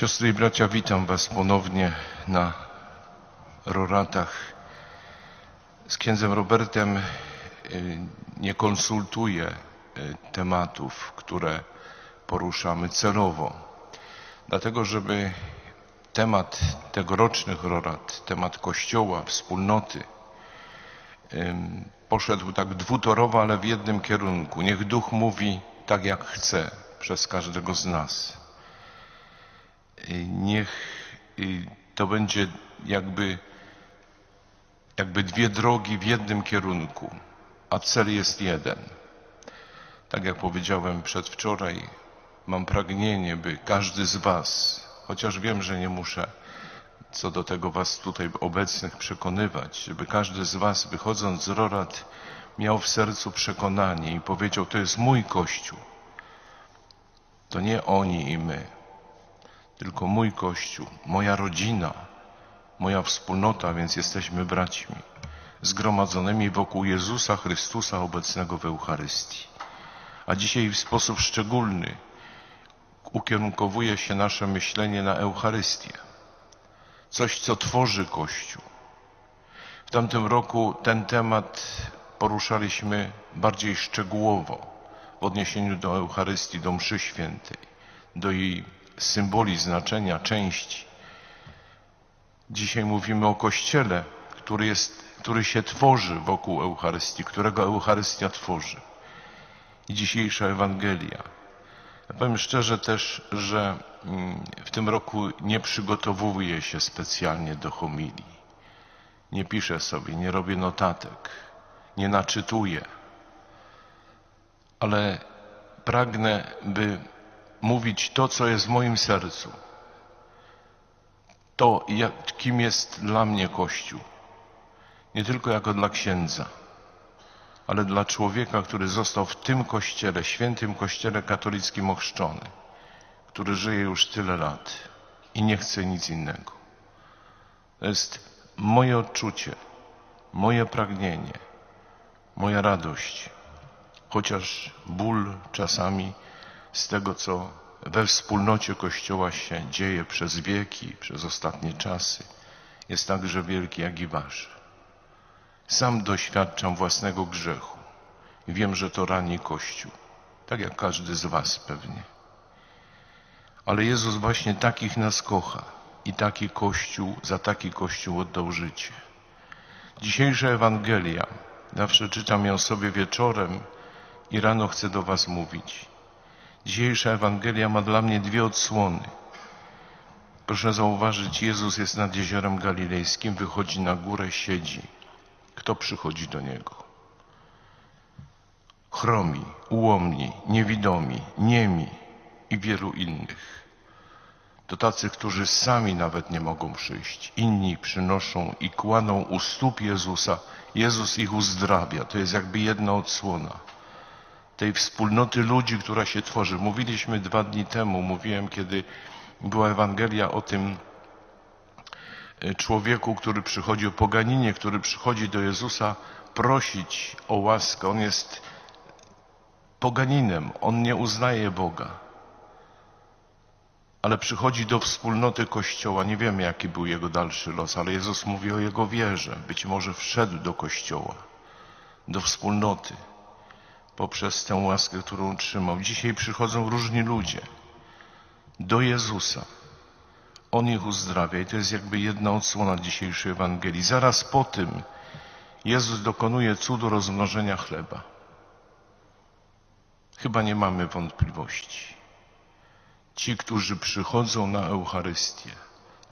Siostry i bracia, witam Was ponownie na roratach. Z księdzem Robertem y, nie konsultuję y, tematów, które poruszamy celowo, dlatego żeby temat tegorocznych rorat, temat Kościoła, wspólnoty, poszedł tak dwutorowo, ale w jednym kierunku. Niech Duch mówi tak, jak chce przez każdego z nas. Y, Niech y, to będzie jakby, jakby dwie drogi w jednym kierunku, a cel jest jeden. Tak jak powiedziałem przedwczoraj, mam pragnienie, by każdy z Was, chociaż wiem, że nie muszę co do tego Was tutaj obecnych przekonywać, żeby każdy z Was wychodząc z rorat miał w sercu przekonanie i powiedział, to jest mój Kościół. To nie oni i my, tylko mój Kościół, moja rodzina, moja wspólnota, więc jesteśmy braćmi, zgromadzonymi wokół Jezusa Chrystusa obecnego w Eucharystii. A dzisiaj w sposób szczególny ukierunkowuje się nasze myślenie na Eucharystię. Coś, co tworzy Kościół. W tamtym roku ten temat poruszaliśmy bardziej szczegółowo w odniesieniu do Eucharystii, do mszy świętej, do jej symboli, znaczenia, części. Dzisiaj mówimy o Kościele, który, jest, który się tworzy wokół Eucharystii, którego Eucharystia tworzy. I dzisiejsza Ewangelia. Ja powiem szczerze też, że mm, w tym roku nie przygotowuję się specjalnie do homilii. Nie piszę sobie, nie robię notatek, nie naczytuję. Ale pragnę, by mówić to, co jest w moim sercu. To, jak, kim jest dla mnie Kościół. Nie tylko jako dla księdza, ale dla człowieka, który został w tym kościele, świętym kościele katolickim ochrzczony, który żyje już tyle lat i nie chce nic innego. To jest moje odczucie, moje pragnienie, moja radość, chociaż ból czasami z tego, co we wspólnocie Kościoła się dzieje przez wieki, przez ostatnie czasy, jest także wielki jak i wasz. Sam doświadczam własnego grzechu wiem, że to rani Kościół, tak jak każdy z was pewnie. Ale Jezus właśnie takich nas kocha i taki Kościół, za taki Kościół oddał życie. Dzisiejsza Ewangelia, zawsze czytam ją sobie wieczorem i rano chcę do was mówić. Dzisiejsza Ewangelia ma dla mnie dwie odsłony. Proszę zauważyć, Jezus jest nad jeziorem galilejskim, wychodzi na górę, siedzi. Kto przychodzi do Niego? Chromi, ułomni, niewidomi, niemi i wielu innych. To tacy, którzy sami nawet nie mogą przyjść. Inni przynoszą i kładą u stóp Jezusa. Jezus ich uzdrawia. To jest jakby jedna odsłona tej wspólnoty ludzi, która się tworzy. Mówiliśmy dwa dni temu, mówiłem, kiedy była Ewangelia o tym e, człowieku, który przychodzi, o poganinie, który przychodzi do Jezusa prosić o łaskę. On jest poganinem, on nie uznaje Boga. Ale przychodzi do wspólnoty Kościoła. Nie wiemy, jaki był jego dalszy los, ale Jezus mówi o jego wierze. Być może wszedł do Kościoła, do wspólnoty poprzez tę łaskę, którą otrzymał. Dzisiaj przychodzą różni ludzie do Jezusa. On ich uzdrawia i to jest jakby jedna odsłona dzisiejszej Ewangelii. Zaraz po tym Jezus dokonuje cudu rozmnożenia chleba. Chyba nie mamy wątpliwości. Ci, którzy przychodzą na Eucharystię,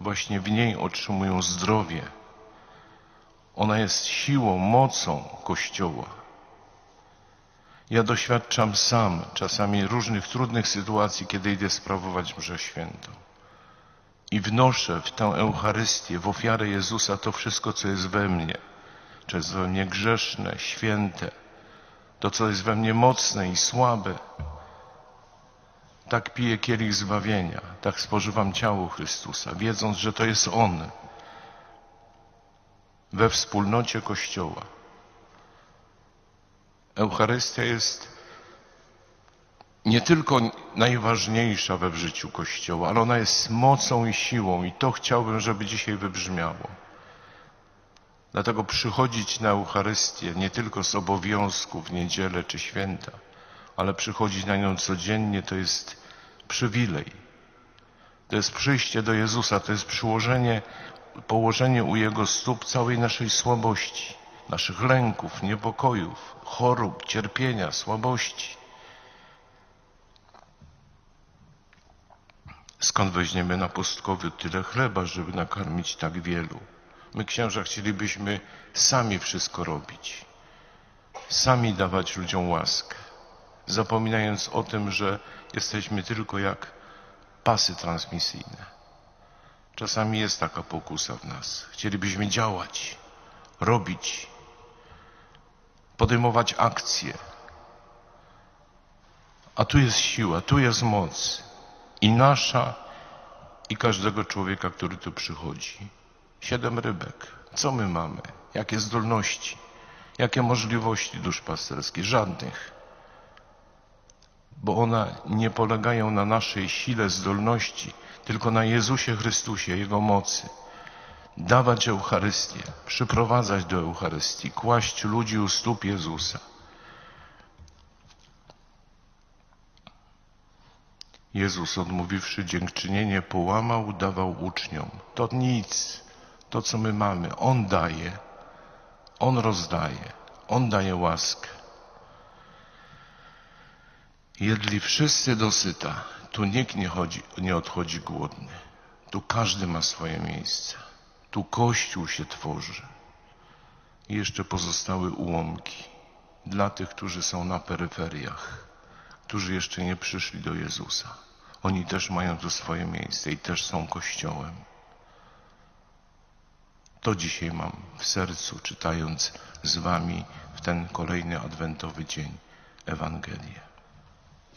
właśnie w niej otrzymują zdrowie. Ona jest siłą, mocą Kościoła. Ja doświadczam sam czasami różnych trudnych sytuacji, kiedy idę sprawować mszę świętą. I wnoszę w tę Eucharystię, w ofiarę Jezusa to wszystko, co jest we mnie, co jest we mnie grzeszne, święte, to, co jest we mnie mocne i słabe. Tak piję kielich zbawienia, tak spożywam ciało Chrystusa, wiedząc, że to jest On we wspólnocie Kościoła. Eucharystia jest nie tylko najważniejsza we w życiu Kościoła, ale ona jest mocą i siłą i to chciałbym, żeby dzisiaj wybrzmiało. Dlatego przychodzić na Eucharystię nie tylko z obowiązku w niedzielę czy święta, ale przychodzić na nią codziennie to jest przywilej. To jest przyjście do Jezusa, to jest przyłożenie, położenie u Jego stóp całej naszej słabości, naszych lęków, niepokojów, chorób, cierpienia, słabości. Skąd weźmiemy na pustkowiu tyle chleba, żeby nakarmić tak wielu? My, księża, chcielibyśmy sami wszystko robić, sami dawać ludziom łaskę, zapominając o tym, że jesteśmy tylko jak pasy transmisyjne. Czasami jest taka pokusa w nas. Chcielibyśmy działać, robić, podejmować akcje. A tu jest siła, tu jest moc i nasza, i każdego człowieka, który tu przychodzi. Siedem rybek. Co my mamy? Jakie zdolności? Jakie możliwości duszpasterskiej? Żadnych. Bo one nie polegają na naszej sile, zdolności, tylko na Jezusie Chrystusie, Jego mocy. Dawać Eucharystię, przyprowadzać do Eucharystii, kłaść ludzi u stóp Jezusa. Jezus, odmówiwszy dziękczynienie, połamał, dawał uczniom. To nic, to co my mamy. On daje, On rozdaje, On daje łaskę. Jedli wszyscy dosyta, tu nikt nie, chodzi, nie odchodzi głodny. Tu każdy ma swoje miejsce. Tu Kościół się tworzy. I jeszcze pozostały ułomki dla tych, którzy są na peryferiach, którzy jeszcze nie przyszli do Jezusa. Oni też mają tu swoje miejsce i też są Kościołem. To dzisiaj mam w sercu, czytając z Wami w ten kolejny adwentowy dzień Ewangelię.